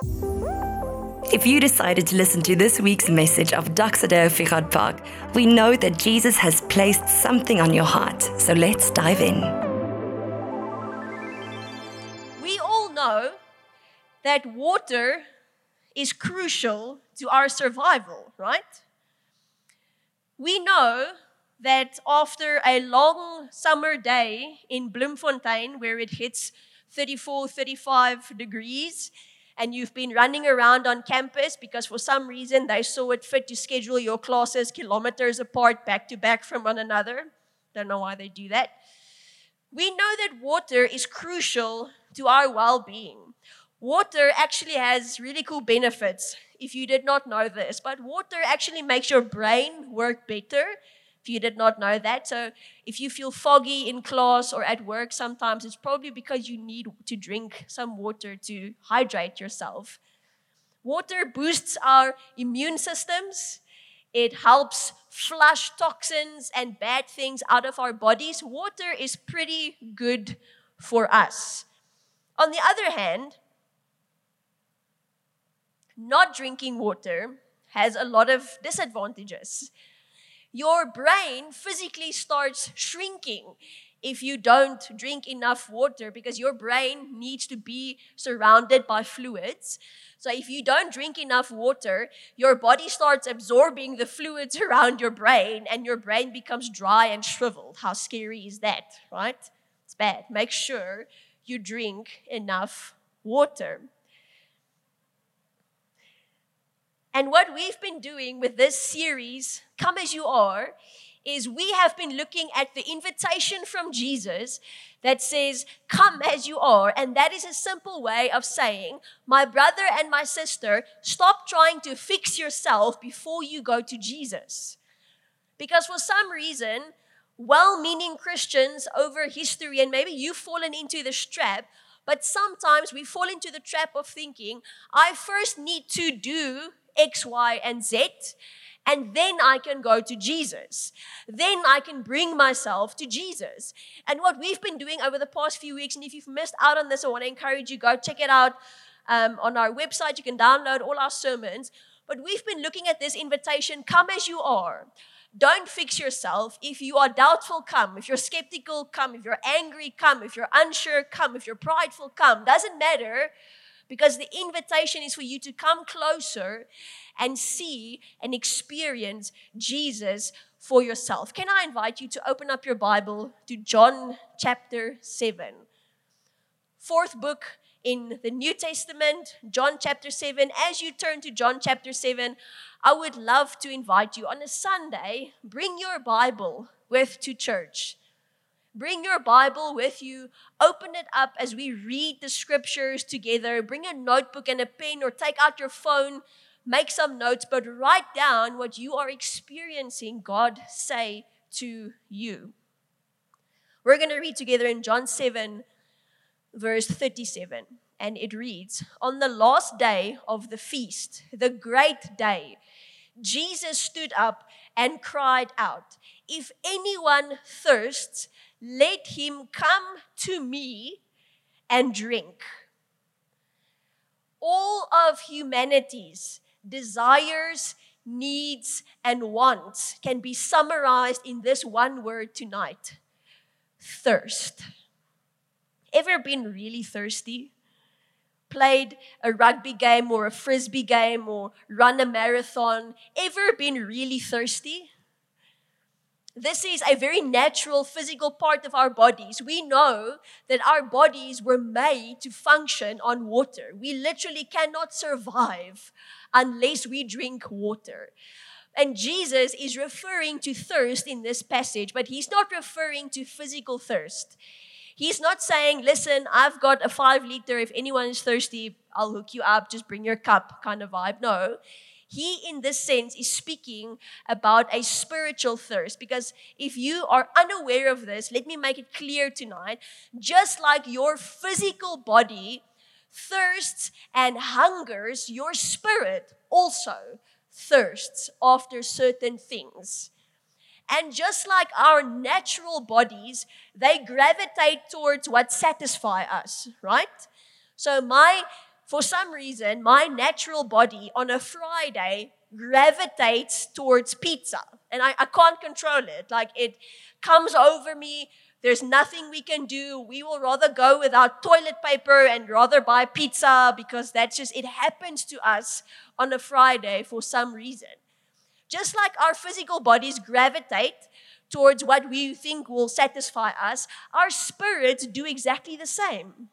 If you decided to listen to this week's message of Doxadeo Fichardt Park, we know that Jesus has placed something on your heart. So let's dive in. We all know that water is crucial to our survival, right? We know that after a long summer day in Bloemfontein, where it hits 34, 35 degrees, and you've been running around on campus because for some reason they saw it fit to schedule your classes kilometers apart, back to back from one another. Don't know why they do that. We know that water is crucial to our well being. Water actually has really cool benefits if you did not know this, but water actually makes your brain work better if you did not know that. So if you feel foggy in class or at work sometimes, it's probably because you need to drink some water to hydrate yourself. Water boosts our immune systems. It helps flush toxins and bad things out of our bodies. Water is pretty good for us. On the other hand, not drinking water has a lot of disadvantages. Your brain physically starts shrinking if you don't drink enough water because your brain needs to be surrounded by fluids. So, if you don't drink enough water, your body starts absorbing the fluids around your brain and your brain becomes dry and shriveled. How scary is that, right? It's bad. Make sure you drink enough water. And what we've been doing with this series, Come As You Are, is we have been looking at the invitation from Jesus that says, Come as you are. And that is a simple way of saying, My brother and my sister, stop trying to fix yourself before you go to Jesus. Because for some reason, well meaning Christians over history, and maybe you've fallen into this trap, but sometimes we fall into the trap of thinking, I first need to do X, Y, and Z. And then I can go to Jesus. Then I can bring myself to Jesus. And what we've been doing over the past few weeks, and if you've missed out on this, I want to encourage you go check it out um, on our website. You can download all our sermons. But we've been looking at this invitation come as you are. Don't fix yourself. If you are doubtful, come. If you're skeptical, come. If you're angry, come. If you're unsure, come. If you're prideful, come. Doesn't matter because the invitation is for you to come closer and see and experience Jesus for yourself. Can I invite you to open up your Bible to John chapter 7? Fourth book in the New Testament, John chapter 7. As you turn to John chapter 7, I would love to invite you on a Sunday, bring your Bible with to church. Bring your Bible with you. Open it up as we read the scriptures together. Bring a notebook and a pen or take out your phone. Make some notes, but write down what you are experiencing God say to you. We're going to read together in John 7, verse 37. And it reads On the last day of the feast, the great day, Jesus stood up and cried out, If anyone thirsts, let him come to me and drink. All of humanity's desires, needs, and wants can be summarized in this one word tonight thirst. Ever been really thirsty? Played a rugby game or a frisbee game or run a marathon? Ever been really thirsty? This is a very natural physical part of our bodies. We know that our bodies were made to function on water. We literally cannot survive unless we drink water. And Jesus is referring to thirst in this passage, but he's not referring to physical thirst. He's not saying, listen, I've got a five liter. If anyone is thirsty, I'll hook you up. Just bring your cup kind of vibe. No he, in this sense, is speaking about a spiritual thirst. Because if you are unaware of this, let me make it clear tonight. Just like your physical body thirsts and hungers, your spirit also thirsts after certain things. And just like our natural bodies, they gravitate towards what satisfy us, right? So my for some reason, my natural body on a Friday gravitates towards pizza. And I, I can't control it. Like it comes over me. There's nothing we can do. We will rather go without toilet paper and rather buy pizza because that's just, it happens to us on a Friday for some reason. Just like our physical bodies gravitate towards what we think will satisfy us, our spirits do exactly the same.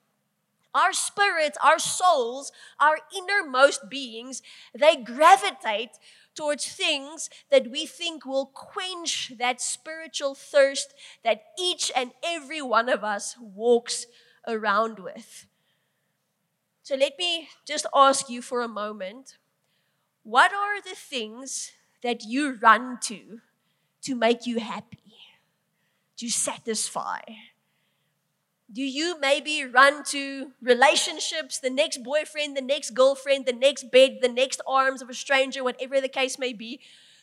Our spirits, our souls, our innermost beings, they gravitate towards things that we think will quench that spiritual thirst that each and every one of us walks around with. So let me just ask you for a moment what are the things that you run to to make you happy, to satisfy? Do you maybe run to relationships, the next boyfriend, the next girlfriend, the next bed, the next arms of a stranger, whatever the case may be?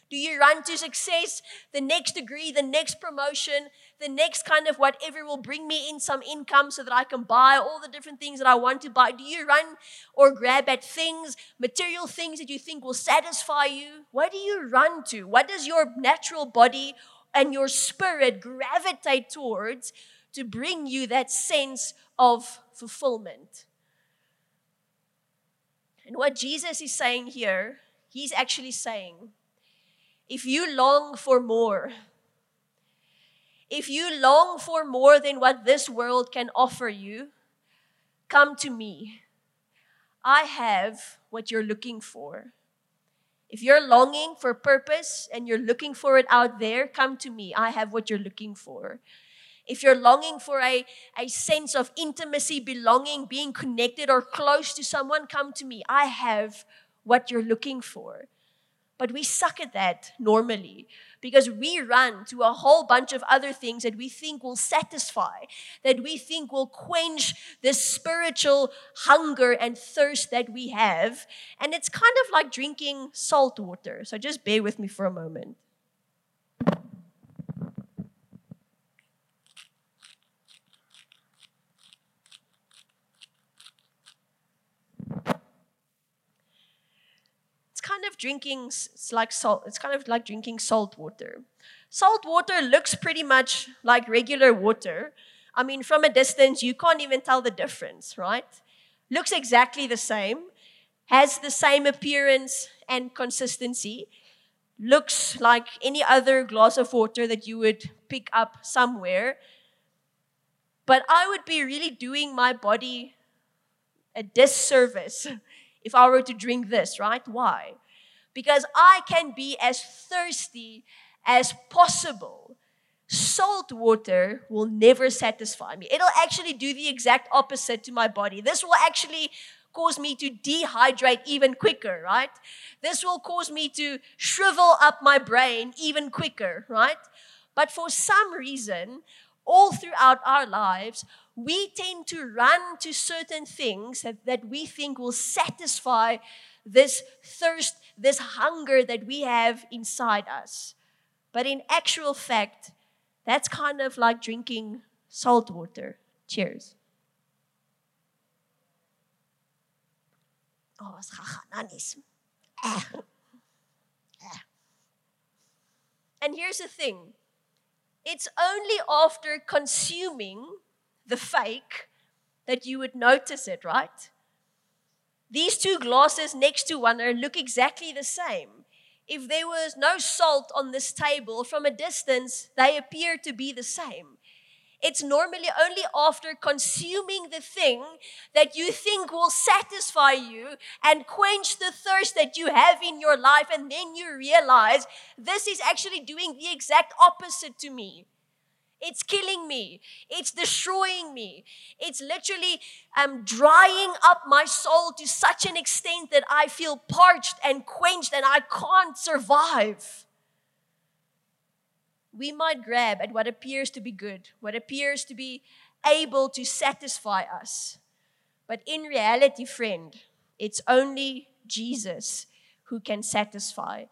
Do you run to success, the next degree, the next promotion, the next kind of whatever will bring me in some income so that I can buy all the different things that I want to buy? Do you run or grab at things, material things that you think will satisfy you? What do you run to? What does your natural body and your spirit gravitate towards to bring you that sense of fulfillment. And what Jesus is saying here, he's actually saying, if you long for more, if you long for more than what this world can offer you, come to me. I have what you're looking for. If you're longing for purpose and you're looking for it out there, come to me. I have what you're looking for. If you're longing for a, a sense of intimacy, belonging, being connected or close to someone, come to me. I have what you're looking for. But we suck at that normally because we run to a whole bunch of other things that we think will satisfy, that we think will quench this spiritual hunger and thirst that we have. And it's kind of like drinking salt water. So just bear with me for a moment. Kind of drinking it's like salt it's kind of like drinking salt water. Salt water looks pretty much like regular water. I mean from a distance you can't even tell the difference right? Looks exactly the same has the same appearance and consistency. Looks like any other glass of water that you would pick up somewhere. But i would be really doing my body a disservice if I were to drink this, right? Why? Because I can be as thirsty as possible. Salt water will never satisfy me. It'll actually do the exact opposite to my body. This will actually cause me to dehydrate even quicker, right? This will cause me to shrivel up my brain even quicker, right? But for some reason, all throughout our lives, we tend to run to certain things that, that we think will satisfy this thirst, this hunger that we have inside us. But in actual fact, that's kind of like drinking salt water. Cheers. Oh, ons gaan ah. ah. And here's the thing. It's only after consuming the fake that you would notice it, right? These two glasses next to one another look exactly the same. If there was no salt on this table, from a distance, they appear to be the same. It's normally only after consuming the thing that you think will satisfy you and quench the thirst that you have in your life, and then you realize this is actually doing the exact opposite to me. It's killing me. It's destroying me. It's literally um, drying up my soul to such an extent that I feel parched and quenched and I can't survive. We might grab at what appears to be good, what appears to be able to satisfy us. But in reality, friend, it's only Jesus who can satisfy.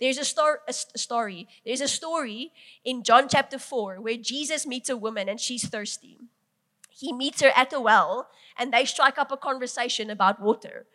There's a, stor- a story. There's a story in John chapter 4 where Jesus meets a woman and she's thirsty. he meets her at a well and they strike up a conversation about water.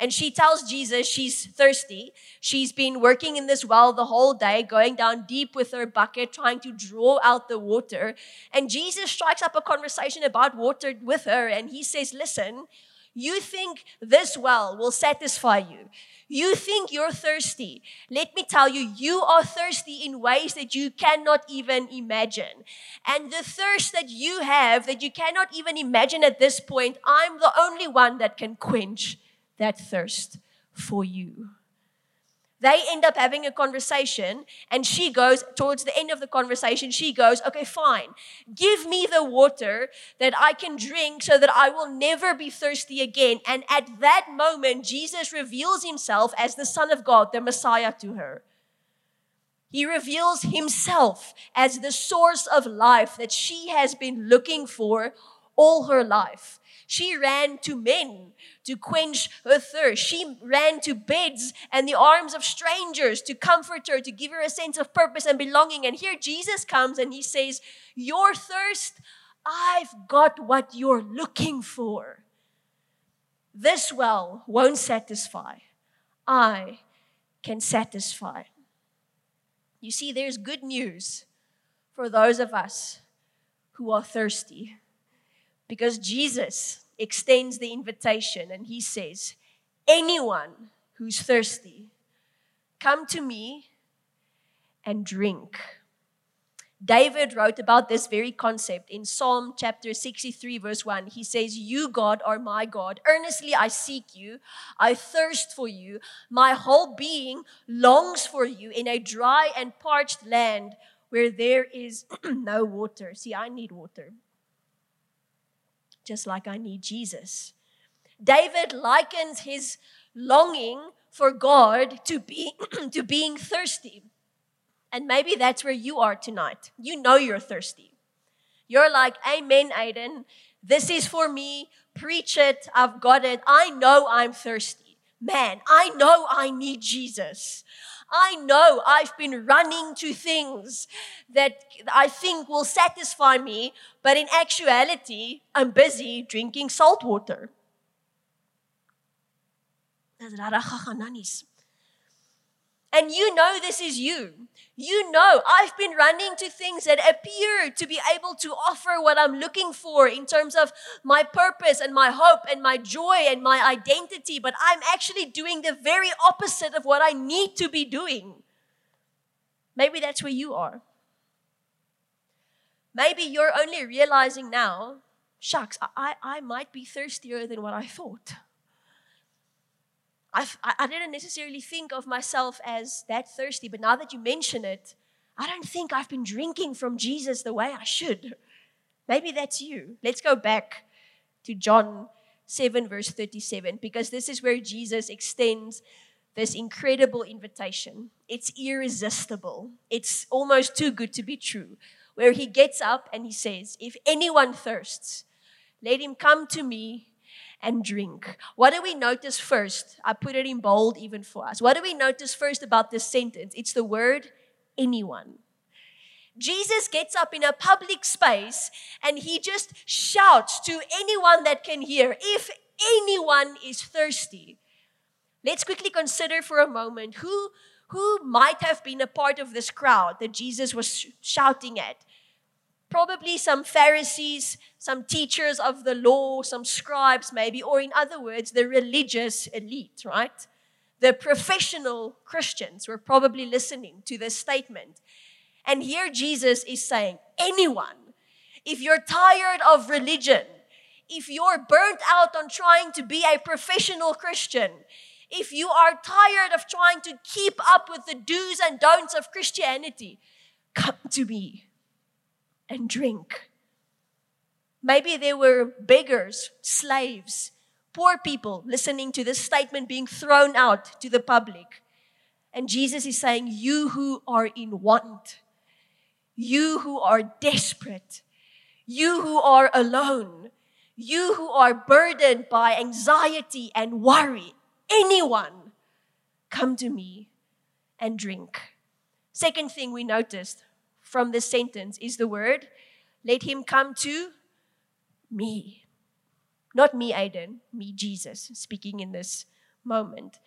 And she tells Jesus she's thirsty. She's been working in this well the whole day, going down deep with her bucket, trying to draw out the water. And Jesus strikes up a conversation about water with her. And he says, Listen, you think this well will satisfy you. You think you're thirsty. Let me tell you, you are thirsty in ways that you cannot even imagine. And the thirst that you have that you cannot even imagine at this point, I'm the only one that can quench that thirst for you. They end up having a conversation, and she goes, towards the end of the conversation, she goes, Okay, fine. Give me the water that I can drink so that I will never be thirsty again. And at that moment, Jesus reveals himself as the Son of God, the Messiah to her. He reveals himself as the source of life that she has been looking for all her life. She ran to men to quench her thirst. She ran to beds and the arms of strangers to comfort her, to give her a sense of purpose and belonging. And here Jesus comes and he says, Your thirst, I've got what you're looking for. This well won't satisfy. I can satisfy. You see, there's good news for those of us who are thirsty because Jesus extends the invitation and he says, Anyone who's thirsty, come to me and drink. David wrote about this very concept in Psalm chapter 63, verse 1. He says, You, God, are my God. Earnestly I seek you. I thirst for you. My whole being longs for you in a dry and parched land where there is no water. See, I need water just like I need Jesus. David likens his longing for God to be to being thirsty. And maybe that's where you are tonight. You know you're thirsty. You're like, Amen, Aden. This is for me. Preach it. I've got it. I know I'm thirsty. Man, I know I need Jesus. I know I've been running to things that I think will satisfy me, but in actuality, I'm busy drinking salt water. And you know this is you. You know, I've been running to things that appear to be able to offer what I'm looking for in terms of my purpose and my hope and my joy and my identity, but I'm actually doing the very opposite of what I need to be doing. Maybe that's where you are. Maybe you're only realizing now, shucks, I, I might be thirstier than what I thought. I've, I didn't necessarily think of myself as that thirsty, but now that you mention it, I don't think I've been drinking from Jesus the way I should. Maybe that's you. Let's go back to John 7, verse 37, because this is where Jesus extends this incredible invitation. It's irresistible, it's almost too good to be true. Where he gets up and he says, If anyone thirsts, let him come to me and drink. What do we notice first? I put it in bold even for us. What do we notice first about this sentence? It's the word anyone. Jesus gets up in a public space and he just shouts to anyone that can hear if anyone is thirsty. Let's quickly consider for a moment who, who might have been a part of this crowd that Jesus was shouting at probably some Pharisees, some teachers of the law, some scribes, maybe, or in other words, the religious elite, right? The professional Christians were probably listening to this statement. And here Jesus is saying, anyone, if you're tired of religion, if you're burnt out on trying to be a professional Christian, if you are tired of trying to keep up with the do's and don'ts of Christianity, come to me and drink. Maybe there were beggars, slaves, poor people listening to this statement being thrown out to the public. And Jesus is saying, You who are in want, you who are desperate, you who are alone, you who are burdened by anxiety and worry, anyone, come to me and drink. Second thing we noticed from this sentence is the word, let him come to me. Not me, Aden, me, Jesus, speaking in this moment.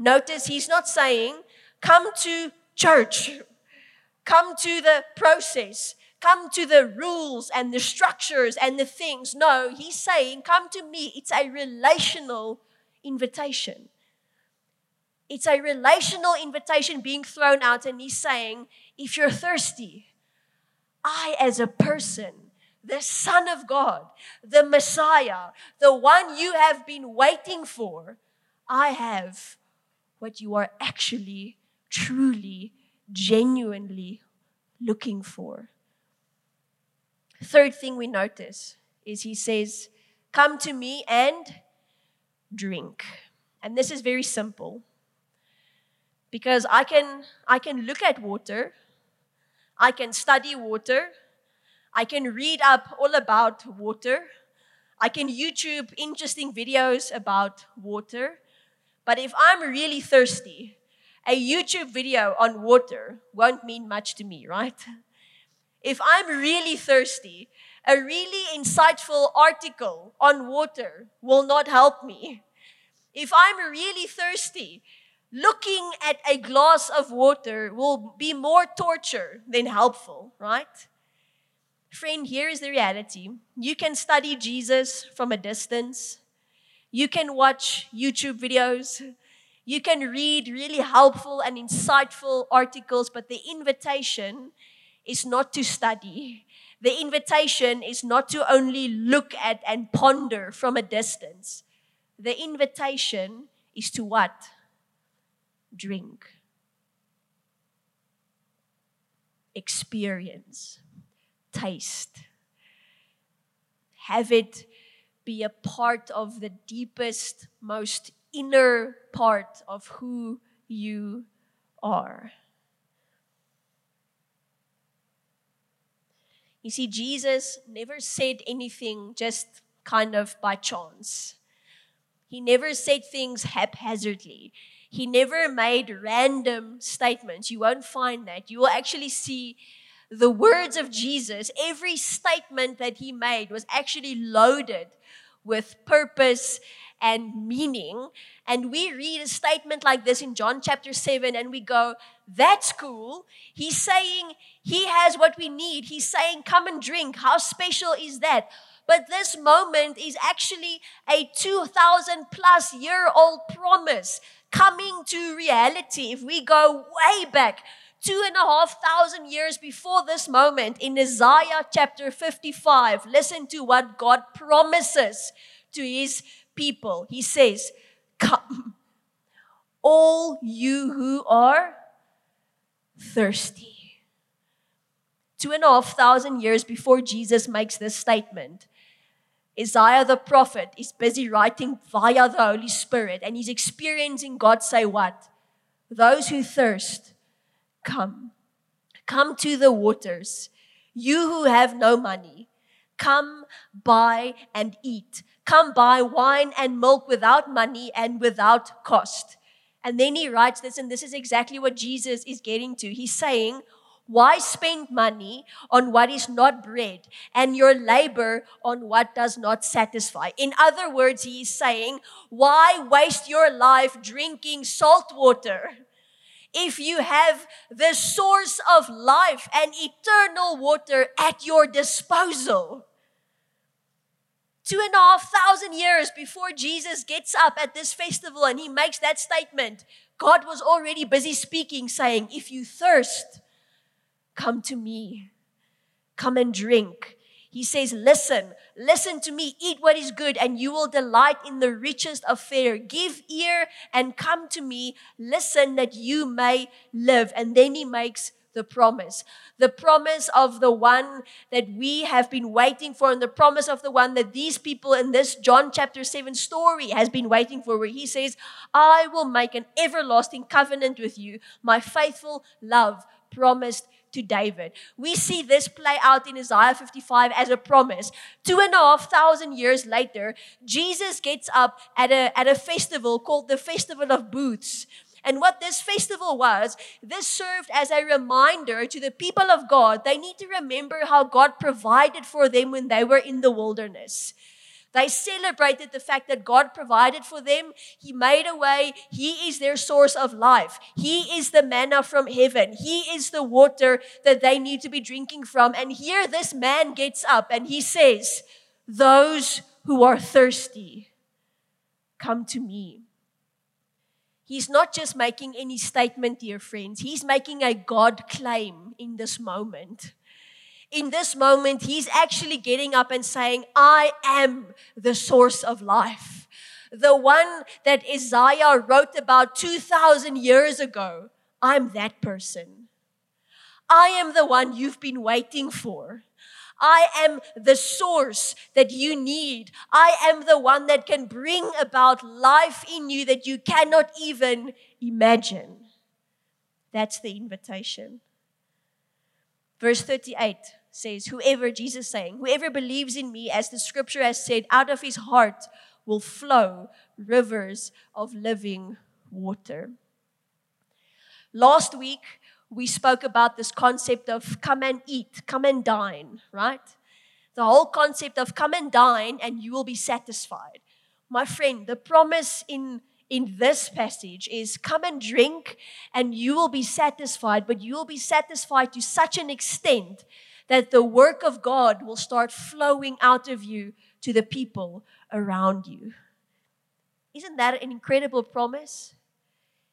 Notice he's not saying, come to church, come to the process, come to the rules and the structures and the things. No, he's saying, come to me. It's a relational invitation. It's a relational invitation being thrown out, and he's saying, if you're thirsty, I, as a person, the Son of God, the Messiah, the one you have been waiting for, I have what you are actually, truly, genuinely looking for. Third thing we notice is he says, Come to me and drink. And this is very simple because I can, I can look at water, I can study water, I can read up all about water. I can YouTube interesting videos about water. But if I'm really thirsty, a YouTube video on water won't mean much to me, right? If I'm really thirsty, a really insightful article on water will not help me. If I'm really thirsty, looking at a glass of water will be more torture than helpful, right? Friend, here is the reality. You can study Jesus from a distance. You can watch YouTube videos. You can read really helpful and insightful articles, but the invitation is not to study. The invitation is not to only look at and ponder from a distance. The invitation is to what? Drink. Experience taste. Have it be a part of the deepest, most inner part of who you are. You see, Jesus never said anything just kind of by chance. He never said things haphazardly. He never made random statements. You won't find that. You will actually see the words of Jesus, every statement that he made was actually loaded with purpose and meaning. And we read a statement like this in John chapter 7 and we go, That's cool. He's saying he has what we need. He's saying, Come and drink. How special is that? But this moment is actually a 2,000 plus year old promise coming to reality. If we go way back two and a half thousand years before this moment in Isaiah chapter 55, listen to what God promises to his people. He says, Come, all you who are thirsty. Two and a half thousand years before Jesus makes this statement, Isaiah the prophet is busy writing via the Holy Spirit and he's experiencing God say, What? Those who thirst, Come, come to the waters. You who have no money, come buy and eat. Come buy wine and milk without money and without cost. And then he writes this, and this is exactly what Jesus is getting to. He's saying, Why spend money on what is not bread and your labor on what does not satisfy? In other words, he is saying, Why waste your life drinking salt water? if you have the source of life and eternal water at your disposal. Two and a half thousand years before Jesus gets up at this festival and he makes that statement, God was already busy speaking, saying, If you thirst, come to me, come and drink. He says, Listen, listen to me, eat what is good, and you will delight in the richest of fare. Give ear and come to me, listen that you may live. And then he makes the promise. The promise of the one that we have been waiting for, and the promise of the one that these people in this John chapter 7 story has been waiting for, where he says, I will make an everlasting covenant with you, my faithful love promised to David. We see this play out in Isaiah 55 as a promise. Two and a half thousand years later, Jesus gets up at a, at a festival called the Festival of Booths. And what this festival was, this served as a reminder to the people of God. They need to remember how God provided for them when they were in the wilderness. They celebrated the fact that God provided for them. He made a way. He is their source of life. He is the manna from heaven. He is the water that they need to be drinking from. And here this man gets up and he says, Those who are thirsty, come to me. He's not just making any statement, dear friends. He's making a God claim in this moment. In this moment, he's actually getting up and saying, I am the source of life. The one that Isaiah wrote about 2,000 years ago. I'm that person. I am the one you've been waiting for. I am the source that you need. I am the one that can bring about life in you that you cannot even imagine. That's the invitation. Verse 38 says, Whoever, Jesus saying, whoever believes in me, as the scripture has said, out of his heart will flow rivers of living water. Last week, we spoke about this concept of come and eat, come and dine, right? The whole concept of come and dine and you will be satisfied. My friend, the promise in in this passage is come and drink and you will be satisfied, but you will be satisfied to such an extent that the work of God will start flowing out of you to the people around you. Isn't that an incredible promise?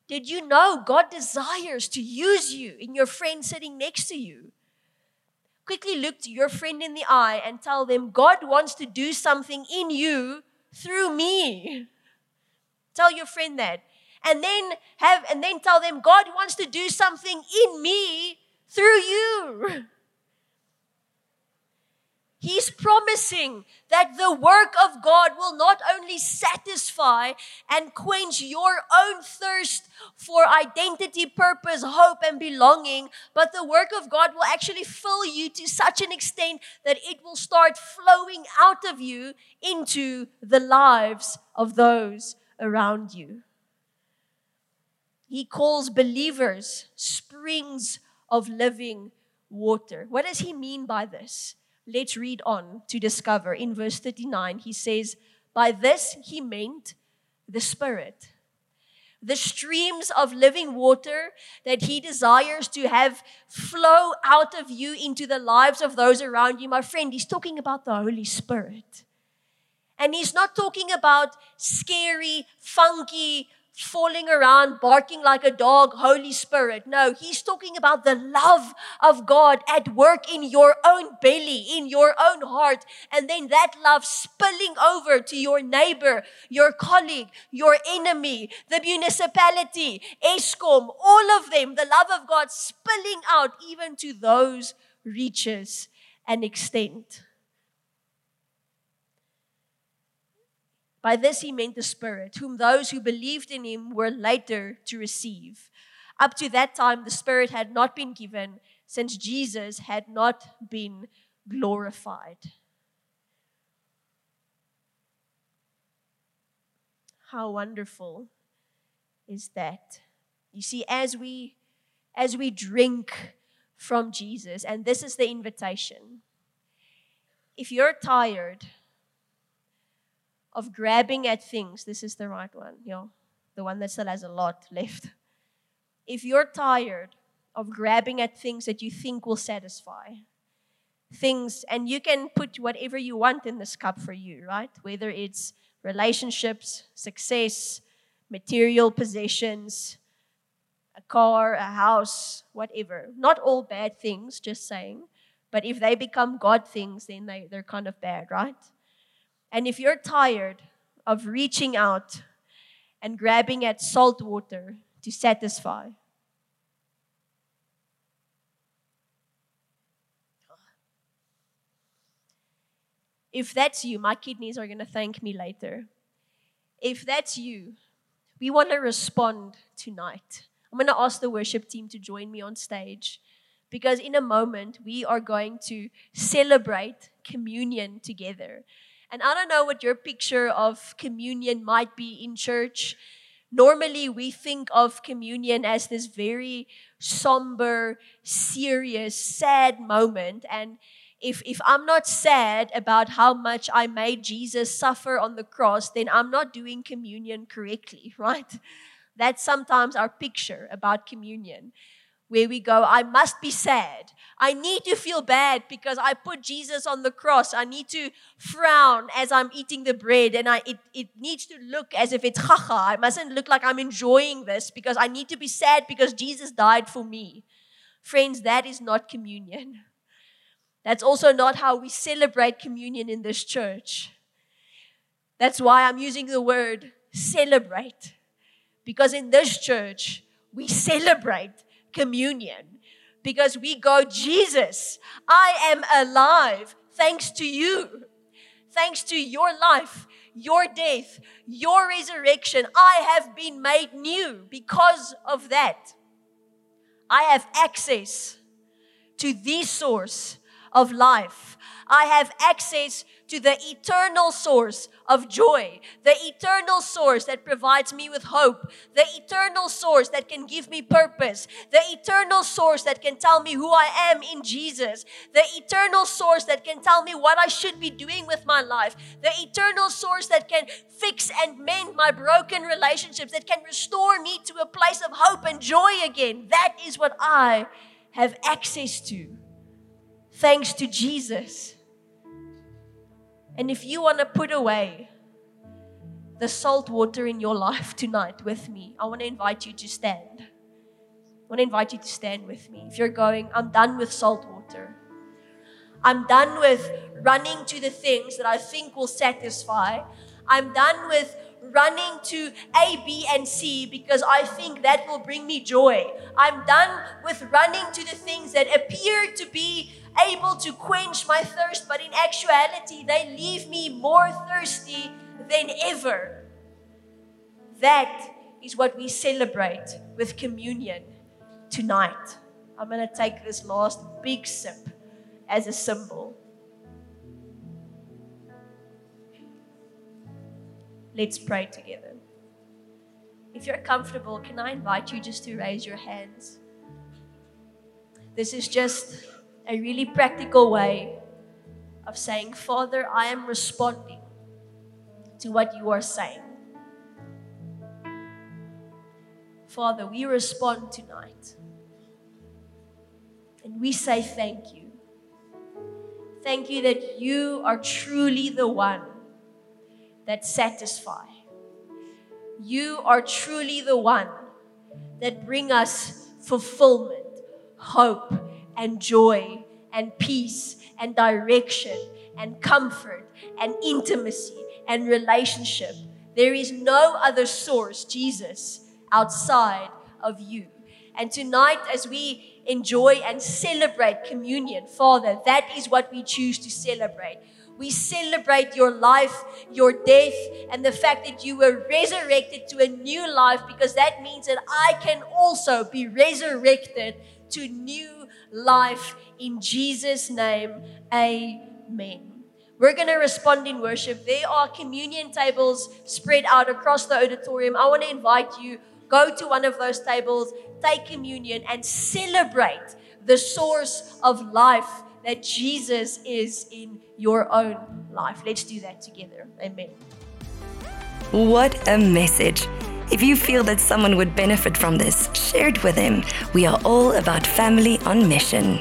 Did you know God desires to use you in your friend sitting next to you? Quickly look to your friend in the eye and tell them, God wants to do something in you through me. Tell your friend that. And then have and then tell them God wants to do something in me through you. He's promising that the work of God will not only satisfy and quench your own thirst for identity, purpose, hope, and belonging, but the work of God will actually fill you to such an extent that it will start flowing out of you into the lives of those around you. He calls believers springs of living water. What does he mean by this? Let's read on to discover. In verse 39, he says, By this he meant the Spirit. The streams of living water that he desires to have flow out of you into the lives of those around you. My friend, he's talking about the Holy Spirit. And he's not talking about scary, funky, falling around, barking like a dog, Holy Spirit. No, he's talking about the love of God at work in your own belly, in your own heart, and then that love spilling over to your neighbor, your colleague, your enemy, the municipality, Eskom, all of them, the love of God spilling out even to those reaches and extent. By this he meant the Spirit, whom those who believed in him were later to receive. Up to that time, the Spirit had not been given, since Jesus had not been glorified. How wonderful is that? You see, as we as we drink from Jesus, and this is the invitation. If you're tired, of grabbing at things, this is the right one, you know, the one that still has a lot left. If you're tired of grabbing at things that you think will satisfy, things, and you can put whatever you want in this cup for you, right? Whether it's relationships, success, material possessions, a car, a house, whatever. Not all bad things, just saying. But if they become God things, then they, they're kind of bad, right? And if you're tired of reaching out and grabbing at salt water to satisfy, if that's you, my kidneys are going to thank me later. If that's you, we want to respond tonight. I'm going to ask the worship team to join me on stage because in a moment we are going to celebrate communion together. And I don't know what your picture of communion might be in church. normally we think of communion as this very somber, serious, sad moment. And if, if I'm not sad about how much I made Jesus suffer on the cross, then I'm not doing communion correctly, right? That's sometimes our picture about communion, where we go, I must be sad. I need to feel bad because I put Jesus on the cross. I need to frown as I'm eating the bread, and I, it, it needs to look as if it's haha. It mustn't look like I'm enjoying this because I need to be sad because Jesus died for me. Friends, that is not communion. That's also not how we celebrate communion in this church. That's why I'm using the word celebrate. Because in this church, we celebrate communion. Because we go, Jesus, I am alive thanks to you. Thanks to your life, your death, your resurrection. I have been made new because of that. I have access to the source of life. I have access to the eternal source of joy, the eternal source that provides me with hope, the eternal source that can give me purpose, the eternal source that can tell me who I am in Jesus, the eternal source that can tell me what I should be doing with my life, the eternal source that can fix and mend my broken relationships, that can restore me to a place of hope and joy again. That is what I have access to thanks to Jesus. And if you want to put away the salt water in your life tonight with me, I want to invite you to stand. I want to invite you to stand with me. If you're going, I'm done with salt water. I'm done with running to the things that I think will satisfy. I'm done with running to A, B, and C because I think that will bring me joy. I'm done with running to the things that appear to be able to quench my thirst, but in actuality, they leave me more thirsty than ever. That is what we celebrate with communion tonight. I'm going to take this last big sip as a symbol. Let's pray together. If you're comfortable, can I invite you just to raise your hands? This is just a really practical way of saying, Father, I am responding to what you are saying. Father, we respond tonight. And we say thank you. Thank you that you are truly the one that satisfy. You are truly the one that bring us fulfillment, hope, and joy and peace and direction and comfort and intimacy and relationship. There is no other source, Jesus, outside of you. And tonight, as we enjoy and celebrate communion, Father, that is what we choose to celebrate. We celebrate your life, your death, and the fact that you were resurrected to a new life because that means that I can also be resurrected to new life in Jesus' name. Amen. We're going to respond in worship. There are communion tables spread out across the auditorium. I want to invite you go to one of those tables, take communion and celebrate the source of life that Jesus is in your own life. Let's do that together. Amen. What a message. If you feel that someone would benefit from this, share it with them. We are all about family on mission.